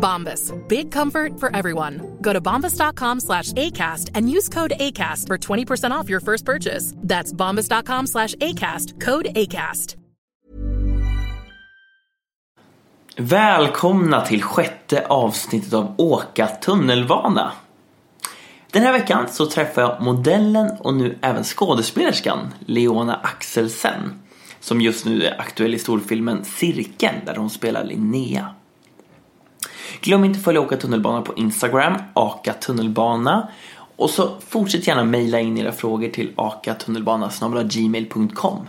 Bombas. Big comfort for everyone. Go to bombas.com slash ACAST and use code ACAST for 20% off your first purchase. That's bombas.com slash ACAST. Code ACAST. Välkomna till sjätte avsnittet av Åka tunnelbana. Den här veckan så träffar jag modellen och nu även skådespelerskan Leona Axelsen som just nu är aktuell i storfilmen Cirkeln där hon spelar Linnea. Glöm inte att följa Åka tunnelbana på Instagram, Aka tunnelbana och så fortsätt gärna mejla in era frågor till akatunnelbana.gmail.com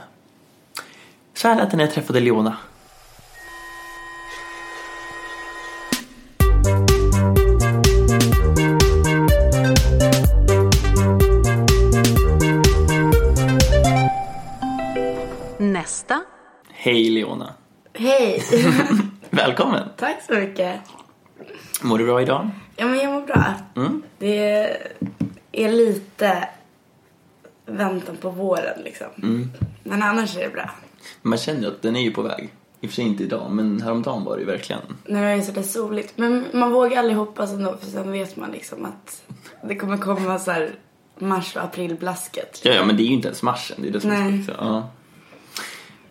Så här lät det när jag träffade Leona. Nästa. Hej Leona! Hej! Välkommen! Tack så mycket. Mår du bra idag? Ja, men jag mår bra. Mm. Det är lite väntan på våren liksom. Mm. Men annars är det bra. Man känner ju att den är ju på väg. I och för sig inte idag, men häromdagen var det ju verkligen. När det är sådär soligt. Men man vågar aldrig hoppas ändå för sen vet man liksom att det kommer komma så här mars och aprilblasket. Ja, ja, men det är ju inte ens marschen. Det är det som är Nej. så. Ja.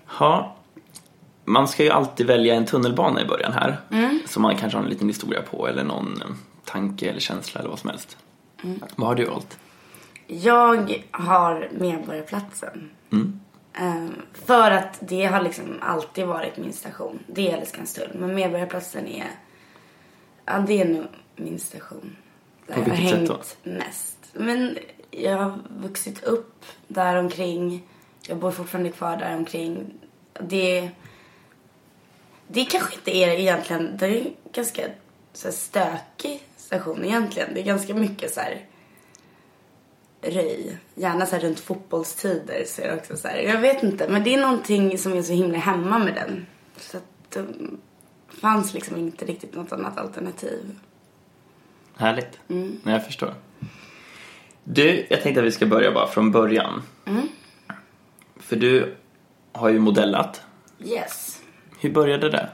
Ha. Man ska ju alltid välja en tunnelbana i början här. Mm. Som man kanske har en liten historia på eller någon eh, tanke eller känsla eller vad som helst. Mm. Vad har du valt? Jag har Medborgarplatsen. Mm. Ehm, för att det har liksom alltid varit min station. Det är Älskanstull. Men Medborgarplatsen är... Ja, det är nog min station. Där På jag har hängt mest. Men jag har vuxit upp där omkring. Jag bor fortfarande kvar där omkring. Det... Det kanske inte är egentligen... Det är en ganska så här, stökig station egentligen. Det är ganska mycket så här röj. Gärna så här runt fotbollstider så är det också så här. Jag vet inte, men det är någonting som är så himla hemma med den. Så att det fanns liksom inte riktigt något annat alternativ. Härligt. Mm. Jag förstår. Du, jag tänkte att vi ska börja bara från början. Mm. För du har ju modellat. Yes. Hur började det?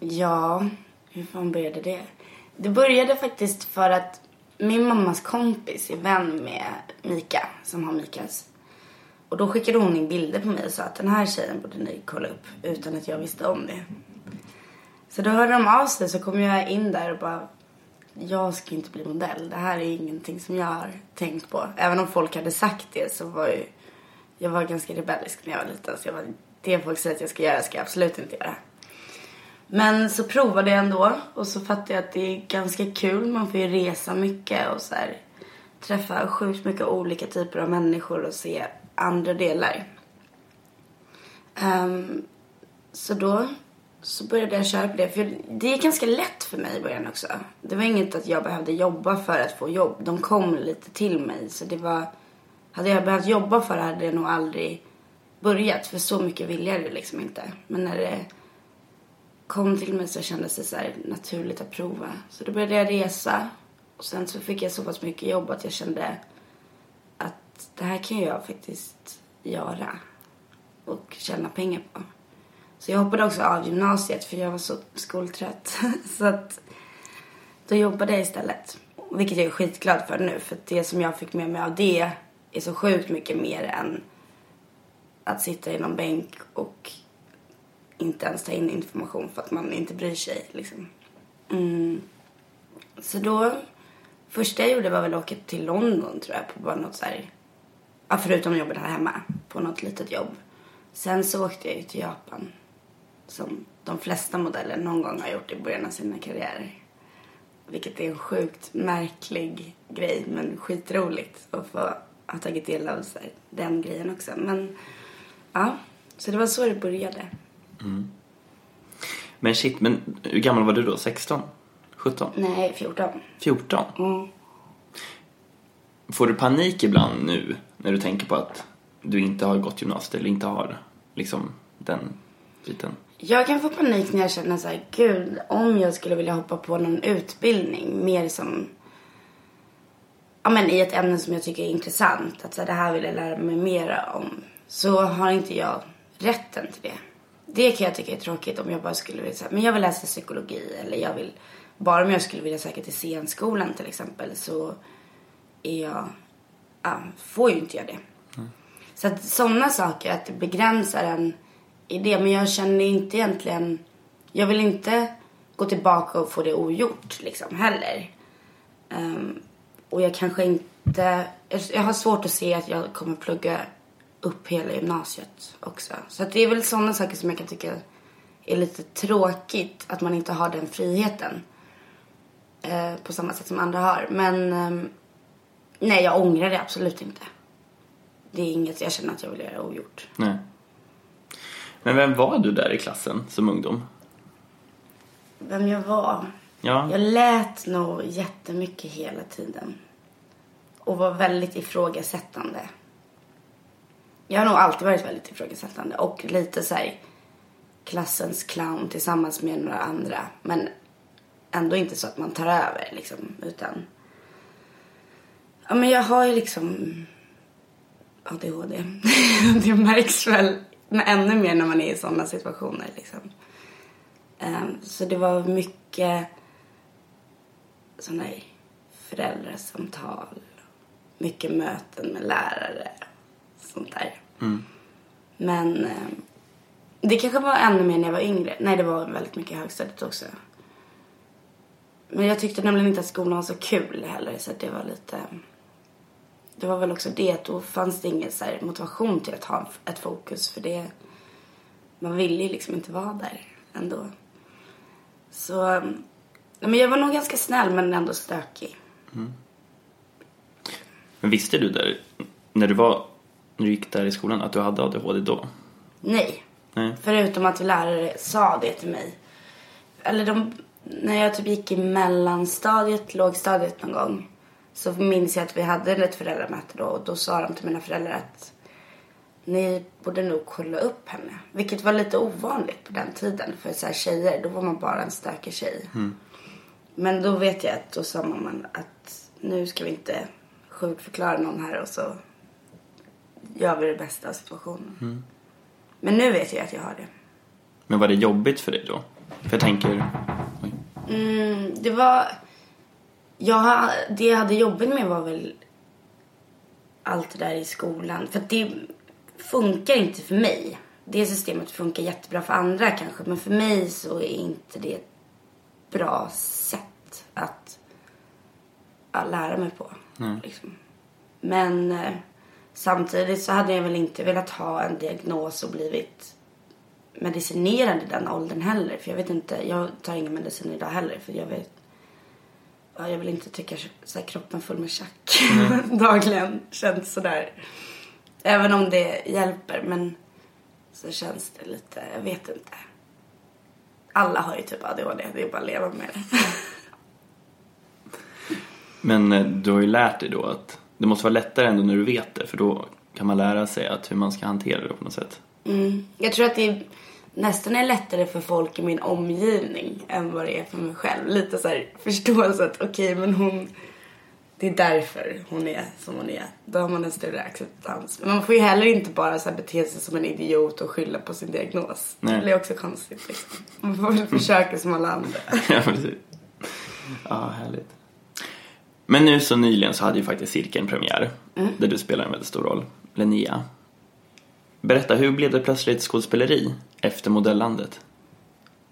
Ja, hur fan började det? Det började faktiskt för att min mammas kompis är vän med Mika, som har Mikas. Och då skickade hon in bilder på mig och sa att den här tjejen borde ni kolla upp utan att jag visste om det. Så då hörde de av sig så kom jag in där och bara jag ska inte bli modell. Det här är ingenting som jag har tänkt på. Även om folk hade sagt det så var ju jag var ganska rebellisk när jag var liten. Så jag var, det folk säger att jag ska göra ska jag absolut inte göra. Men så provade jag ändå och så fattade jag att det är ganska kul. Man får ju resa mycket och så här, träffa sjukt mycket olika typer av människor och se andra delar. Um, så då så började jag köra på det. För det är ganska lätt för mig i början också. Det var inget att jag behövde jobba för att få jobb. De kom lite till mig. Så det var... Hade jag behövt jobba för det hade jag nog aldrig börjat. För så mycket ville jag det liksom inte. Men när det kom till mig så kändes det så här naturligt att prova. Så då började jag resa. Och sen så fick jag så pass mycket jobb att jag kände att det här kan jag faktiskt göra. Och tjäna pengar på. Så jag hoppade också av gymnasiet för jag var så skoltrött. så att då jobbade jag istället. Vilket jag är skitglad för nu. För att det som jag fick med mig av det är så sjukt mycket mer än att sitta i någon bänk och inte ens ta in information för att man inte bryr sig. Liksom. Mm. Så då, första jag gjorde var väl att åka till London tror jag på bara något så här, ja, förutom jobbet här hemma, på något litet jobb. Sen så åkte jag ju till Japan. Som de flesta modeller någon gång har gjort i början av sina karriärer. Vilket är en sjukt märklig grej men skitroligt att få ha tagit del av så här, den grejen också. Men ja, så det var så det började. Men shit, men hur gammal var du då? 16? 17? Nej, 14. 14? Mm. Får du panik ibland nu när du tänker på att du inte har gått gymnasiet eller inte har liksom den biten? Jag kan få panik när jag känner så här, gud, om jag skulle vilja hoppa på någon utbildning mer som, ja men i ett ämne som jag tycker är intressant, att så här, det här vill jag lära mig mera om, så har inte jag rätten till det. Det kan jag tycka är tråkigt om jag bara skulle vilja men jag vill läsa psykologi eller jag vill, bara om jag skulle vilja söka till scenskolan till exempel så är jag, ja, får ju inte jag det. Så att sådana saker, att det begränsar en i det. Men jag känner inte egentligen, jag vill inte gå tillbaka och få det ogjort liksom heller. Ehm, och jag kanske inte, jag har svårt att se att jag kommer plugga upp hela gymnasiet också. Så det är väl sådana saker som jag kan tycka är lite tråkigt att man inte har den friheten. eh, på samma sätt som andra har. Men ehm, nej, jag ångrar det absolut inte. Det är inget jag känner att jag vill göra ogjort. Nej. Men vem var du där i klassen som ungdom? Vem jag var? Ja, Jag lät nog jättemycket hela tiden. Och var väldigt ifrågasättande. Jag har nog alltid varit väldigt ifrågasättande. Och lite så här klassens clown tillsammans med några andra. Men ändå inte så att man tar över liksom. Utan... Ja men jag har ju liksom ADHD. det märks väl ännu mer när man är i sådana situationer liksom. Ehm, så det var mycket sådana här föräldrasamtal, mycket möten med lärare, sånt där. Men eh, det kanske var ännu mer när jag var yngre. Nej, det var väldigt mycket i högstadiet också. Men jag tyckte nämligen inte att skolan var så kul heller, så det var lite... Det var väl också det, då fanns det ingen så motivation till att ha ett fokus, för det... Man ville ju liksom inte vara där ändå. Så... Men jag var nog ganska snäll, men ändå stökig. men visste du där, när du var, när du gick där i skolan, att du hade ADHD då? Nej. Nej. Förutom att lärare sa det till mig. Eller de, när jag typ gick i mellanstadiet, lågstadiet någon gång. Så minns jag att vi hade ett föräldramöte då. Och då sa de till mina föräldrar att ni borde nog kolla upp henne. Vilket var lite ovanligt på den tiden. För så här tjejer, då var man bara en stökig tjej. Men då vet jag att då sa man att nu ska vi inte sjukförklara någon här och så gör vi det bästa av situationen. Men nu vet jag att jag har det. Men var det jobbigt för dig då? För jag tänker. Mm, det var... Jag, det jag hade jobbigt med var väl allt det där i skolan. För att det funkar inte för mig. Det systemet funkar jättebra för andra kanske. Men för mig så är inte det ett bra sätt att ja, lära mig på. Liksom. Men eh, samtidigt så hade jag väl inte velat ha en diagnos och blivit medicinerad i den åldern heller. För jag vet inte, jag tar ingen medicin idag heller för jag vet Ja, jag vill inte tycka så här, kroppen full med tjack dagligen känns sådär. Även om det hjälper men så känns det lite, jag vet inte. Alla har ju typ ADHD, det är bara att leva med det. Men eh, du har ju lärt dig då att det måste vara lättare ändå när du vet det för då kan man lära sig att hur man ska hantera det på något sätt. Mm. Jag tror att det är, nästan är lättare för folk i min omgivning än vad det är för mig själv. Lite så här förståelse att okej men hon, det är därför hon är som hon är. Då har man en större acceptans. Men man får ju heller inte bara så bete sig som en idiot och skylla på sin diagnos. Nej. Det blir också konstigt liksom. Man får väl försöka som alla andra. ja, precis. Ja, härligt. Men nu så nyligen så hade ju faktiskt cirkeln premiär där du spelar en väldigt stor roll, Linnea. Berätta, hur blev det plötsligt skådespeleri efter modellandet?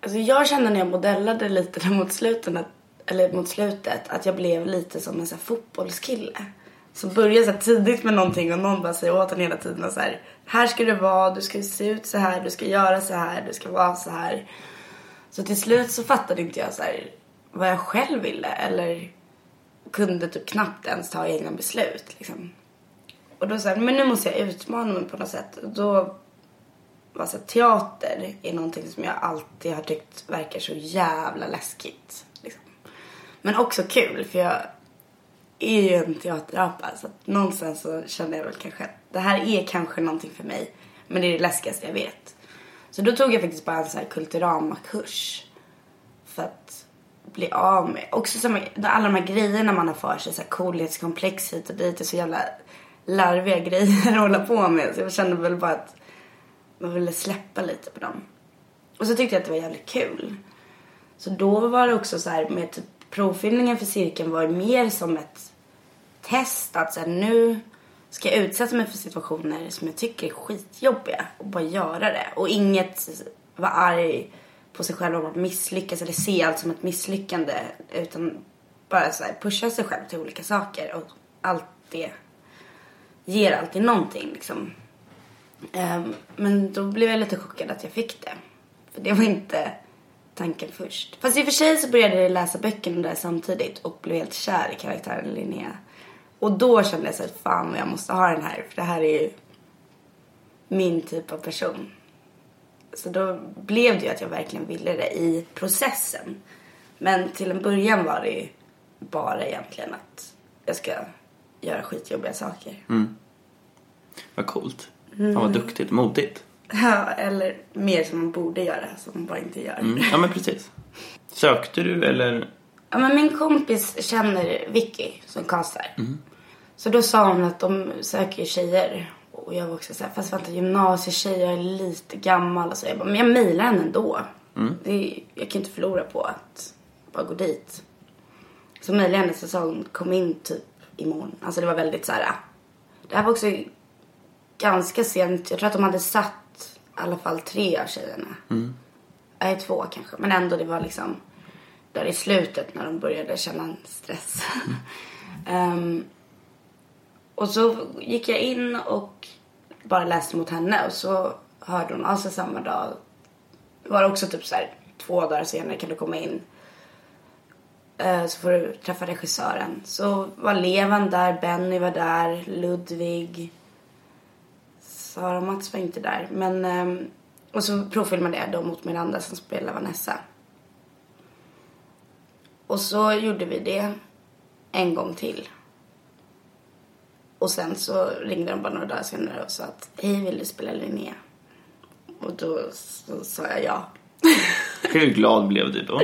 Alltså jag kände när jag modellade lite mot slutet, att, eller mot slutet att jag blev lite som en här fotbollskille. som börjar så tidigt med någonting och någon bara säger åt en hela tiden och så här, här ska du vara, du ska se ut så här, du ska göra så här, du ska vara så här. Så till slut så fattade inte jag så här vad jag själv ville eller kunde typ knappt ens ta egna beslut liksom. Och då sa men nu måste jag utmana mig på något sätt. Och då var så här, teater är någonting som jag alltid har tyckt verkar så jävla läskigt. Liksom. Men också kul för jag är ju en teaterapa så att någonstans så kände jag väl kanske att det här är kanske någonting för mig. Men det är det läskigaste jag vet. Så då tog jag faktiskt bara en så här kulturama-kurs. För att bli av med. Också som, alla de här grejerna man har för sig. Så här coolhetskomplex hit och dit. är så jävla larviga grejer att hålla på med. Så jag kände väl bara att man ville släppa lite på dem. Och så tyckte jag att det var jävligt kul. Så då var det också så här med typ provfilmningen för cirkeln var mer som ett test att så här, nu ska jag utsätta mig för situationer som jag tycker är skitjobbiga och bara göra det. Och inget vara arg på sig själv om att misslyckas eller se allt som ett misslyckande utan bara så här, pusha sig själv till olika saker och allt det ger alltid någonting liksom. Um, men då blev jag lite chockad att jag fick det. För det var inte tanken först. Fast i och för sig så började jag läsa böckerna där samtidigt och blev helt kär i karaktären Linnea. Och då kände jag så att fan jag måste ha den här för det här är ju min typ av person. Så då blev det ju att jag verkligen ville det i processen. Men till en början var det ju bara egentligen att jag ska göra skitjobbiga saker. Mm. Vad coolt. Fan vad duktigt. Modigt. Ja, eller mer som man borde göra, som man bara inte gör. Mm. Ja men precis. Sökte du eller? Ja, men min kompis känner Vicky som castar. Så då sa hon att de söker tjejer. Och jag var också såhär, fast vänta gymnasietjej, jag är lite gammal. Så jag bara, men jag mejlar henne ändå. Det är, jag kan inte förlora på att bara gå dit. Så mejlade jag henne så sa hon, kom in typ imorgon. Alltså det var väldigt så här. Det här var också ganska sent. Jag tror att de hade satt i alla fall tre av tjejerna. Nej, två kanske. Men ändå det var liksom där i slutet när de började känna en stress. Ehm, och så gick jag in och bara läste mot henne och så hörde hon av sig samma dag. Det var också typ så här två dagar senare kan du komma in. Eh, så får du träffa regissören. Så var Levan där, Benny var där, Ludvig. Sara och Mats var inte där. Men, ehm, och så provfilmade jag då mot Miranda som spelar Vanessa. Och så gjorde vi det en gång till. Och sen så ringde de bara några dagar senare och sa att hej vill du spela Linnea? Och då så sa jag ja. Hur glad blev du då?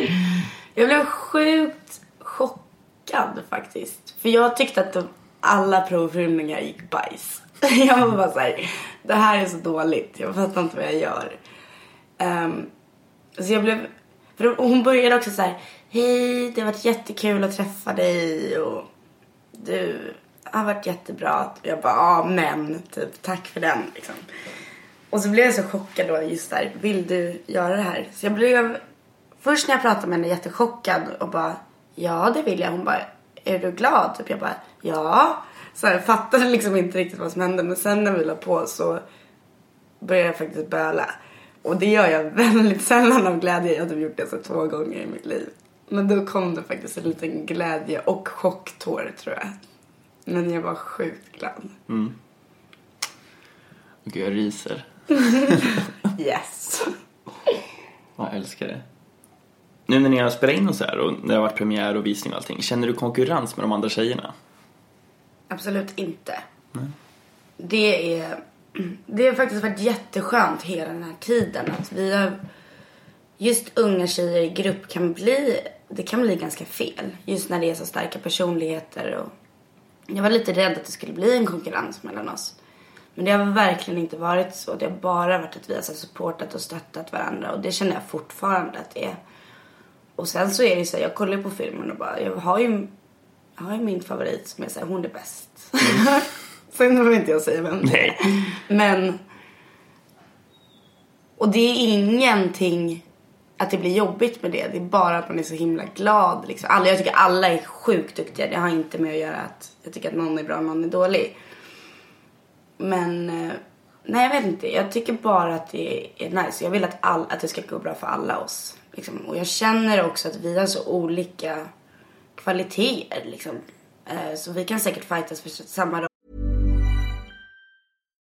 Jag blev sjukt chockad faktiskt. För jag tyckte att de, alla provfilmningar gick bajs. Jag var bara så här, det här är så dåligt. Jag fattar inte vad jag gör. Um, så jag blev, för hon började också så här, hej det har varit jättekul att träffa dig och du har varit jättebra. Jag bara, ja men, typ tack för den liksom. Och så blev jag så chockad då just där, vill du göra det här? Så jag blev, först när jag pratade med henne jättechockad och bara, ja det vill jag. Hon bara, är du glad? Typ jag bara, ja. Så jag fattade liksom inte riktigt vad som hände. Men sen när vi la på så började jag faktiskt böla. Och det gör jag väldigt sällan av glädje. Jag har typ gjort det så två gånger i mitt liv. Men då kom det faktiskt en liten glädje och chocktår tror jag. Men jag var sjukt glad. Gud, jag ryser. Yes. Jag älskar det. Nu när ni har spelat in och så här och när det har varit premiär och visning och allting, känner du konkurrens med de andra tjejerna? Absolut inte. Det är det har faktiskt varit jätteskönt hela den här tiden att vi har just unga tjejer i grupp kan bli det kan bli ganska fel just när det är så starka personligheter och jag var lite rädd att det skulle bli en konkurrens mellan oss. Men det har verkligen inte varit så. Det har bara varit att vi har supportat och stöttat varandra och det känner jag fortfarande att det är. Och sen så är det så här, jag kollar på filmen och bara, jag har ju, jag har ju min favorit som är så här, hon är bäst. sen behöver inte jag säga vem. Nej. Men, och det är ingenting att det blir jobbigt med det. Det är bara att man är så himla glad. Liksom. Alla, jag tycker alla är sjukt duktiga. Det har inte med att göra att jag tycker att någon är bra och någon är dålig. Men eh, nej, jag vet inte. Jag tycker bara att det är nice. Jag vill att, all, att det ska gå bra för alla oss. Liksom. Och jag känner också att vi har så olika kvaliteter. Liksom. Eh, så vi kan säkert fightas för samma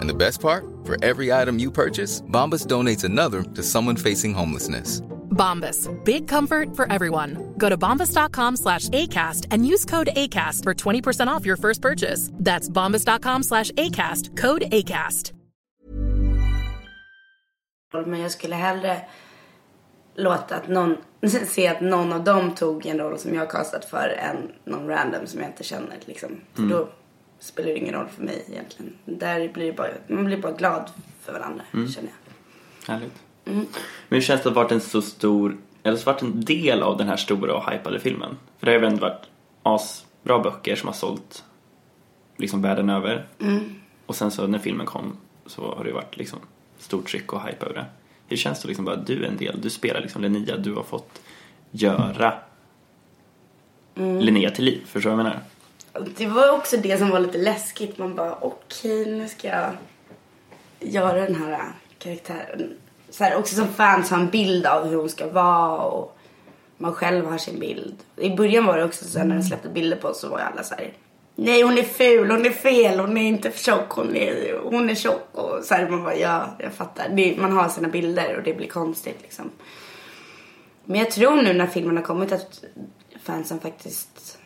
And the best part? For every item you purchase, Bombas donates another to someone facing homelessness. Bombas. Big comfort for everyone. Go to bombas.com slash ACAST and use code ACAST for 20% off your first purchase. That's bombas.com slash ACAST. Code ACAST. Men jag skulle hellre låta att någon, se att någon av dem tog en roll som jag har castat för än någon random som jag inte känner. Liksom. För mm. då spelar ingen roll för mig egentligen. Där blir bara, man blir bara glad för varandra känner jag. Härligt. Men hur känns det att ha varit en så stor, eller så varit en del av den här stora och hypade filmen? För det har ju ändå varit asbra böcker som har sålt liksom världen över. Och sen så när filmen kom så har det ju varit liksom stort tryck och hype över det. Hur känns det liksom bara att du är en del, du spelar liksom Linnea, du har fått göra Linnea till liv, förstår du vad jag menar? Det var också det som var lite läskigt. Man bara okej nu ska jag göra den här karaktären. Så här, också som fans har en bild av hur hon ska vara och man själv har sin bild. I början var det också så här, när de släppte bilder på oss så var ju alla så här. Nej hon är ful, hon är fel, hon är inte tjock, hon är, hon är tjock. Och så här, man bara ja, jag fattar. Det, man har sina bilder och det blir konstigt liksom. Men jag tror nu när filmen har kommit att fansen faktiskt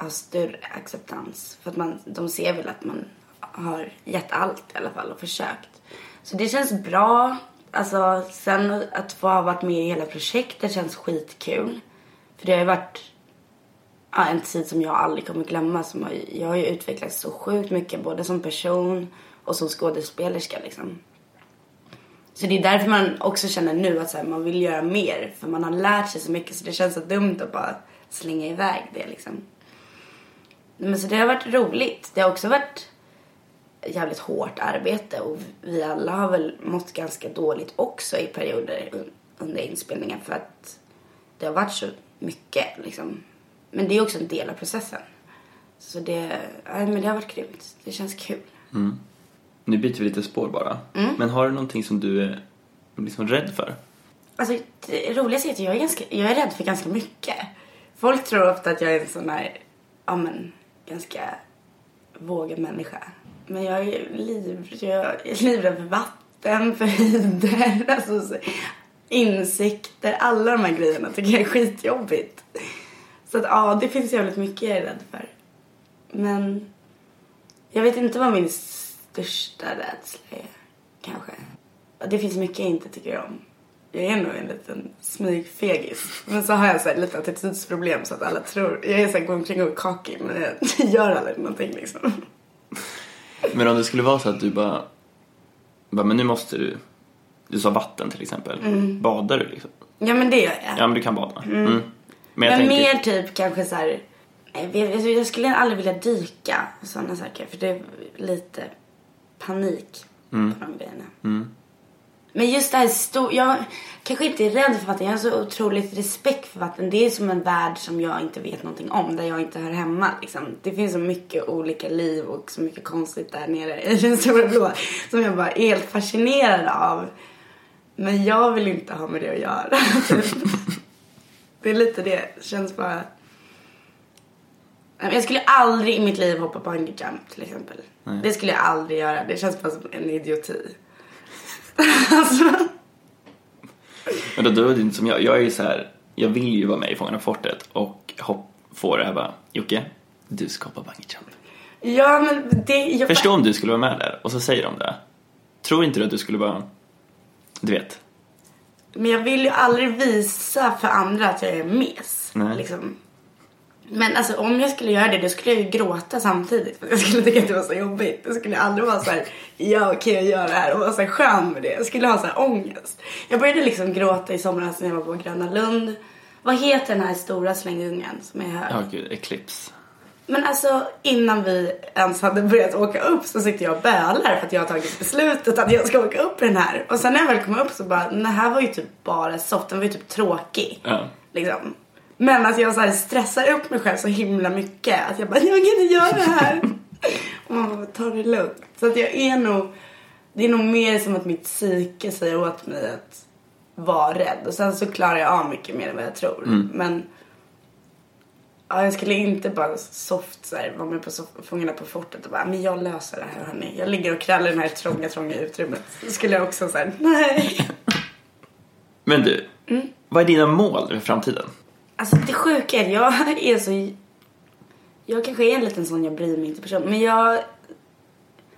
har större acceptans. För att man, de ser väl att man har gett allt i alla fall och försökt. Så det känns bra. Alltså sen att få ha varit med i hela projektet känns skitkul. För det har ju varit ja, en tid som jag aldrig kommer glömma. Som har, jag har ju utvecklats så sjukt mycket både som person och som skådespelerska liksom. Så det är därför man också känner nu att så här, man vill göra mer. För man har lärt sig så mycket så det känns så dumt att bara slänga iväg det liksom. Men så det har varit roligt. Det har också varit jävligt hårt arbete och vi alla har väl mått ganska dåligt också i perioder un- under inspelningen för att det har varit så mycket liksom. Men det är också en del av processen. Så det, ja, men det har varit grymt. Det känns kul. Nu byter vi lite spår bara. Men har du någonting som du är liksom rädd för? Alltså det roligaste är att jag är, ganska, jag är rädd för ganska mycket. Folk tror ofta att jag är en sån här, ja men, ganska vågad människa. Men jag är, liv, jag är livrädd för vatten, för höjder, alltså så, insekter, alla de här grejerna tycker jag är skitjobbigt. Så att ja, det finns jävligt mycket jag är rädd för. Men jag vet inte vad min största rädsla är, kanske. Det finns mycket jag inte tycker om. Jag är nog en liten smygfegis. Men så har jag så här lite attitydsproblem så att alla tror... Jag är så här, går omkring och är cocky men jag gör aldrig någonting liksom. Men om det skulle vara så att du bara, bara men nu måste du, du sa vatten till exempel. Badar du liksom? Ja men det gör jag. Ja men du kan bada. Mm. Men men jag tänker, mer typ kanske så här... Jag, skulle aldrig vilja dyka och sådana saker för det är lite panik på de grejerna. Men just det här stor, jag kanske inte är rädd för vatten. Jag har så otroligt respekt för vatten. Det är som en värld som jag inte vet någonting om. Där jag inte hör hemma. Liksom. Det finns så mycket olika liv och så mycket konstigt där nere i den stora blå. Som jag bara är helt fascinerad av. Men jag vill inte ha med det att göra. det är lite det. Det känns bara... Jag skulle aldrig i mitt liv hoppa bungee jump till exempel. Det skulle jag aldrig göra. Det känns bara som en idioti. Alltså. Men då, då är det inte som jag. Jag är ju så här, jag vill ju vara med i Fångarna på fortet och hopp, få det här bara, Jocke, du ska hoppa bungee jump. Ja men det... Jag Förstå om du skulle vara med där och så säger de det. Tror inte du att du skulle bara, du vet. Men jag vill ju aldrig visa för andra att jag är mes. Nej. Liksom. Men alltså om jag skulle göra det då skulle jag ju gråta samtidigt. Jag skulle tycka att det var så jobbigt. Jag skulle aldrig vara så här, ja okej jag gör det här och vara så här skön med det. Jag skulle ha så här ångest. Jag började liksom gråta i somras när jag var på Gröna Lund. Vad heter den här stora slängungen som är hög? Ja gud, Eclipse. Men alltså innan vi ens hade börjat åka upp så sitter jag och bölar för att jag har tagit beslutet att jag ska åka upp den här. Och sen när jag väl kom upp så bara, den här var ju typ bara soft, den var ju typ tråkig. Ja. Liksom. Men att jag så här stressar upp mig själv så himla mycket. Att jag bara, jag kan inte göra det här. och man bara, ta det lugnt. Så att jag är nog, det är nog mer som att mitt psyke säger åt mig att vara rädd. Och sen så klarar jag av mycket mer än vad jag tror. Men Ja, jag skulle inte bara soft så här, vara med på Fångarna på fortet och bara, men jag löser det här hörni. Jag ligger och krallar i det här trånga, trånga utrymmet. Så skulle jag också säga nej. Men du, vad är dina mål för framtiden? Alltså det sjuka är att jag är så... Jag kanske är en liten sån jag bryr mig inte person. Men jag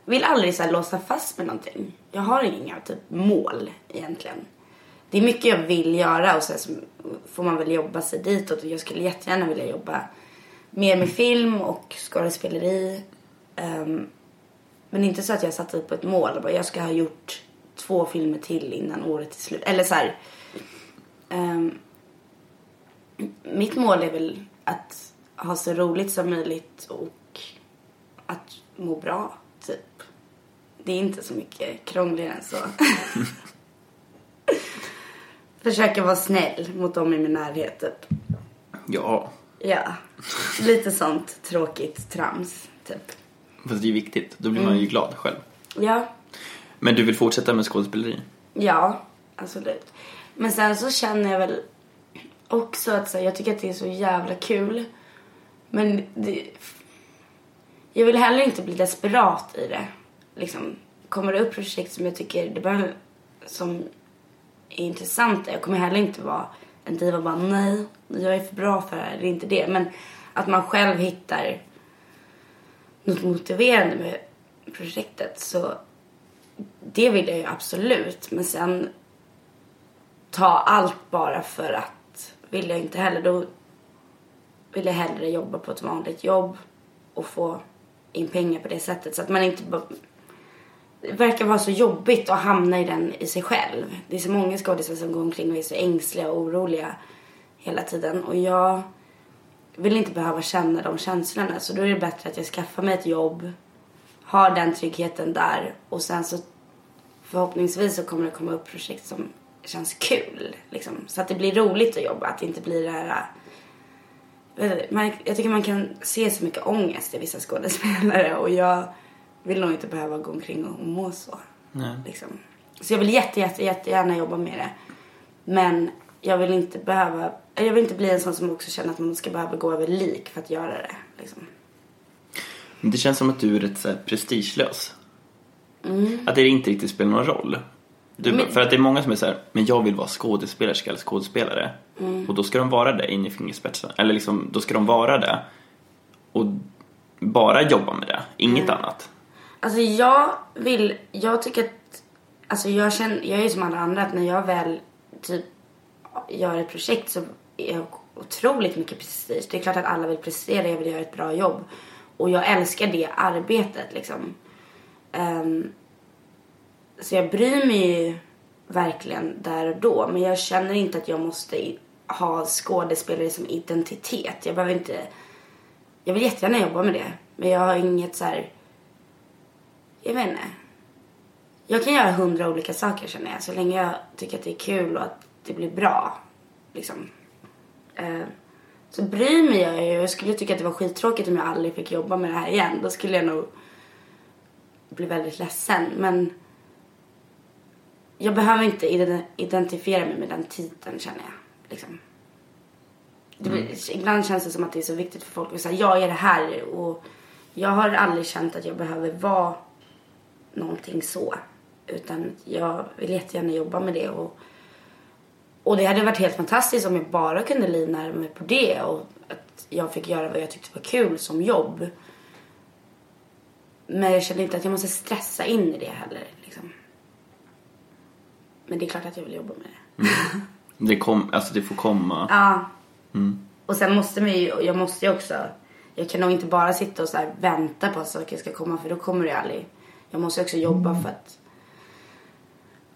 vill aldrig så här låsa fast med någonting. Jag har inga typ mål egentligen. Det är mycket jag vill göra och sen så får man väl jobba sig ditåt. Och jag skulle jättegärna vilja jobba mer med film och skådespeleri. Um, men inte så att jag satt upp ett mål och bara jag ska ha gjort två filmer till innan året är slut. Eller så här. um, mitt mål är väl att ha så roligt som möjligt och att må bra, typ. Det är inte så mycket krångligare än så. Försöka vara snäll mot dem i min närhet, typ. Ja, Ja, lite sånt tråkigt trams, typ. fast det är viktigt. Då blir man ju glad själv. Ja, Men du vill fortsätta med skådespeleri? Ja, absolut. Men sen så känner jag väl också att så, här, jag tycker att det är så jävla kul. Men det, jag vill heller inte bli desperat i det. Liksom, kommer det upp projekt som jag tycker det bara, som är intressanta. Jag kommer heller inte vara en diva och bara nej, jag är för bra för det här. Det är inte det. Men att man själv hittar något motiverande med projektet så det vill jag ju absolut. Men sen ta allt bara för att vill jag inte heller. Då vill jag hellre jobba på ett vanligt jobb och få in pengar på det sättet. Så att man inte bara... Det verkar vara så jobbigt att hamna i den i sig själv. Det är så många skådespelare som går omkring och är så ängsliga och oroliga hela tiden. Och jag vill inte behöva känna de känslorna. Så då är det bättre att jag skaffar mig ett jobb, har den tryggheten där och sen så förhoppningsvis så kommer det komma upp projekt som känns kul. Liksom. Så att det blir roligt att jobba, att det inte blir det här... Man, jag tycker man kan se så mycket ångest i vissa skådespelare och jag vill nog inte behöva gå omkring och må så. Liksom. Så jag vill jätte, jätte, jättegärna jobba med det. Men jag vill inte behöva... Jag vill inte bli en sån som också känner att man ska behöva gå över lik för att göra det. Liksom. Det känns som att du är rätt så här prestigelös. Mm. Att det inte riktigt spelar någon roll. Du, Men- För att det är många som är så här, men jag vill vara skådespelerska eller skådespelare. Mm. Och då ska de vara det in i fingerspetsen. Eller liksom, då ska de vara det. Och bara jobba med det, inget Mm. annat. Alltså jag vill, jag tycker att, alltså jag känner, jag är ju som alla andra att när jag väl typ gör ett projekt så är jag otroligt mycket prestige. Det är klart att alla vill prestera, jag vill göra ett bra jobb. Och jag älskar det arbetet liksom. Ehm, så jag bryr mig ju verkligen där och då. Men jag känner inte att jag måste ha skådespelare som identitet. Jag behöver inte, jag vill jättegärna jobba med det. Men jag har inget så här jag vet inte. Jag kan göra hundra olika saker känner jag. Så länge jag tycker att det är kul och att det blir bra. Liksom. Eh, så bryr mig jag ju. Jag skulle tycka att det var skittråkigt om jag aldrig fick jobba med det här igen. Då skulle jag nog bli väldigt ledsen. Men jag behöver inte ide- identifiera mig med den titeln känner jag. Liksom. Det, blir- Ibland känns det som att det är så viktigt för folk att säga jag är det här. Och jag har aldrig känt att jag behöver vara någonting så. Utan jag vill jättegärna jobba med det. Och, och det hade varit helt fantastiskt om jag bara kunde livnära mig på det. Och att jag fick göra vad jag tyckte var kul som jobb. Men jag känner inte att jag måste stressa in i det heller. Men det är klart att jag vill jobba med det. Det, kom, alltså det får komma. Ja. Och sen måste man ju, jag måste ju också, jag kan nog inte bara sitta och så vänta på att saker ska komma för då kommer det aldrig. Jag måste också jobba för att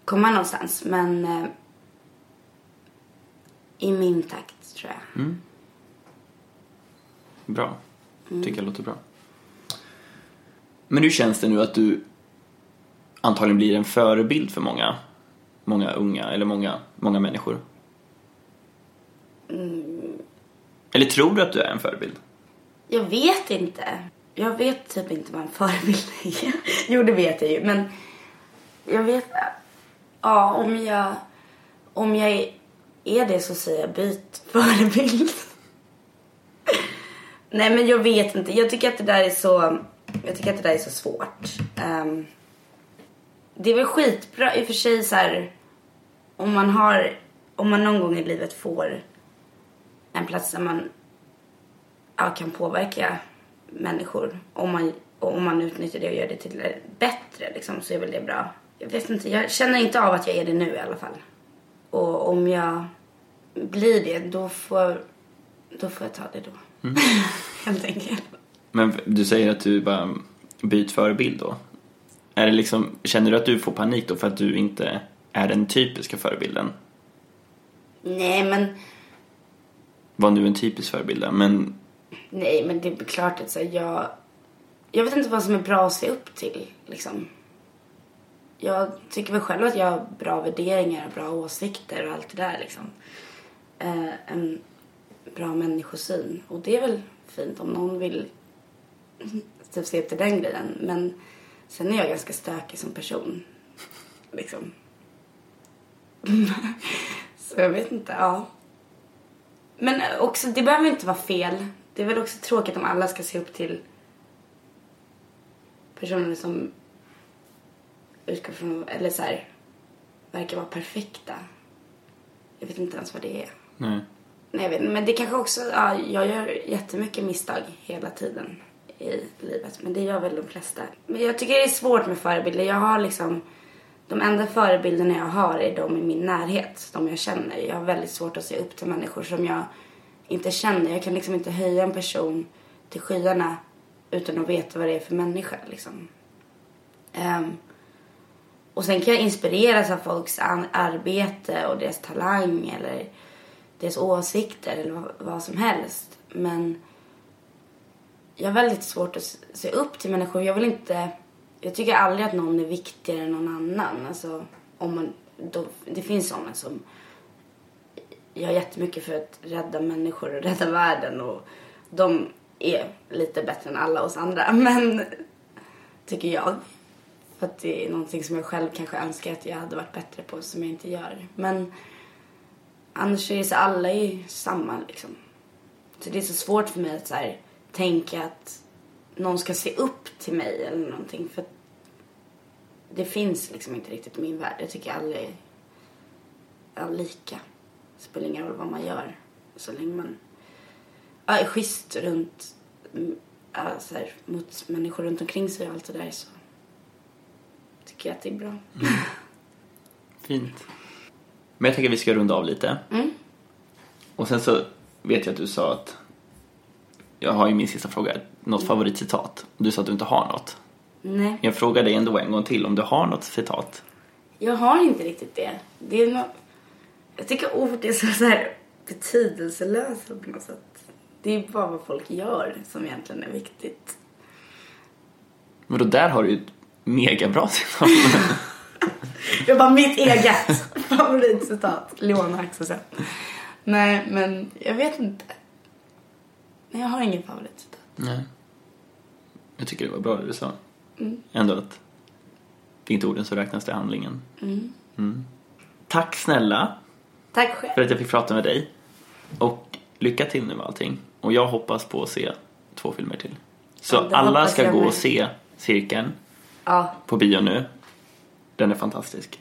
komma någonstans. Men eh, i min takt tror jag. Bra. Tycker jag låter bra. Men hur känns det nu att du antagligen blir en förebild för många, många unga eller många, många människor? Eller tror du att du är en förebild? Jag vet inte. Jag vet typ inte vad en förebild är. jo, det vet jag ju. Men jag vet... Ja, om jag, om jag är det så säger jag byt förebild. Nej, men jag vet inte. Jag tycker att det där är så... Jag tycker att det där är så svårt. Ehm, det är väl skitbra i och för sig så här... Om man har... Om man någon gång i livet får en plats där man ja, kan påverka människor. Om man, om man utnyttjar det och gör det till det bättre liksom, så är väl det bra. Jag vet inte, jag känner inte av att jag är det nu i alla fall. Och om jag blir det, då får, då får jag ta det då. Helt enkelt. Men du säger att du bara byt förebild då. Är det liksom, känner du att du får panik då för att du inte är den typiska förebilden? Nej, men, Vad nu en typisk förebild är, men nej, men det är klart att så här, jag... Jag vet inte vad som är bra att se upp till, liksom. Jag tycker väl själv att jag har bra värderingar och bra åsikter och allt det där, liksom. Eh, en bra människosyn. Och det är väl fint om någon vill typ se upp till den grejen. Men sen är jag ganska stökig som person. Liksom. Så jag vet inte, ja. Men också, det behöver inte vara fel. Det är väl också tråkigt om alla ska se upp till personer som utgår från, eller så här, verkar vara perfekta. Jag vet inte ens vad det är. nej. Nej, jag vet inte. Men det kanske också, ja, jag gör jättemycket misstag hela tiden i livet. Men det gör väl de flesta. Men jag tycker det är svårt med förebilder. Jag har liksom, de enda förebilderna jag har är de i min närhet. De jag känner. Jag har väldigt svårt att se upp till människor som jag inte känner. Jag kan liksom inte höja en person till skyarna utan att veta vad det är för människa liksom. Um, och sen kan jag inspireras av folks arbete och deras talang eller deras åsikter eller vad, vad som helst. Men jag har väldigt svårt att se upp till människor. Jag vill inte... Jag tycker aldrig att någon är viktigare än någon annan. Alltså, om man, då, det finns sådana som gör jättemycket för att rädda människor och rädda världen. Och de är lite bättre än alla oss andra. Men, tycker jag. För att det är någonting som jag själv kanske önskar att jag hade varit bättre på som jag inte gör. Men annars är det så alla är ju samma liksom. Så det är så svårt för mig att så här, tänka att någon ska se upp till mig eller någonting. För det finns liksom inte riktigt i min värld. Jag tycker alla är, är lika. Det spelar ingen roll vad man gör. Så länge man ja, är schysst runt, mm, ja, så här, mot människor runt omkring sig och allt det där så tycker jag att det är bra. Fint. Men jag tänker att vi ska runda av lite. Och sen så vet jag att du sa att jag har ju min sista fråga, något favoritcitat. Du sa att du inte har något. Nej. Jag frågar dig ändå en gång till om du har något citat. Jag har inte riktigt det. det är nå- Jag tycker ord är så, så här betydelselösa på något sätt. Det är bara vad folk gör som egentligen är viktigt. Men då där har du ju ett mega bra citat. Jag bara mitt eget favoritcitat. Leona Axelsson. Nej, men jag vet inte. Nej, jag har ingen favoritcitat. Nej. Jag tycker det var bra det du sa. Ändå att det är inte orden som räknas, det är handlingen. Mm. Tack snälla Tack själv. för att jag fick prata med dig. Och lycka till nu med allting. Och jag hoppas på att se två filmer till. Så Ja, det alla ska gå med. och se Cirkeln Ja, på bio nu. Den är fantastisk.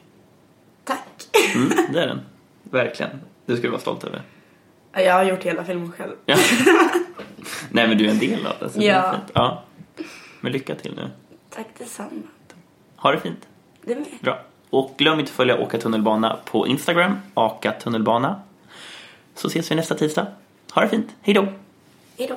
tack. Mm, det är den. Verkligen. Det ska du vara stolt över. Ja, Jag har gjort hela filmen själv. Ja. Nej men du är en del av det. Så det är Ja. fint. ja. Men lycka till nu. Tack detsamma. Ha det fint. Det med. Bra. Och glöm inte att följa Åka tunnelbana på Instagram, Aka tunnelbana. Så ses vi nästa tisdag. Ha det fint. Hej då! Hej då.